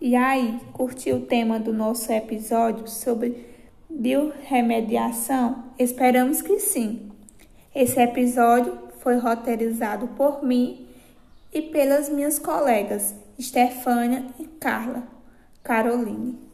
E aí, curtiu o tema do nosso episódio sobre biorremediação? Esperamos que sim. Esse episódio foi roteirizado por mim e pelas minhas colegas Stefânia e Carla Caroline.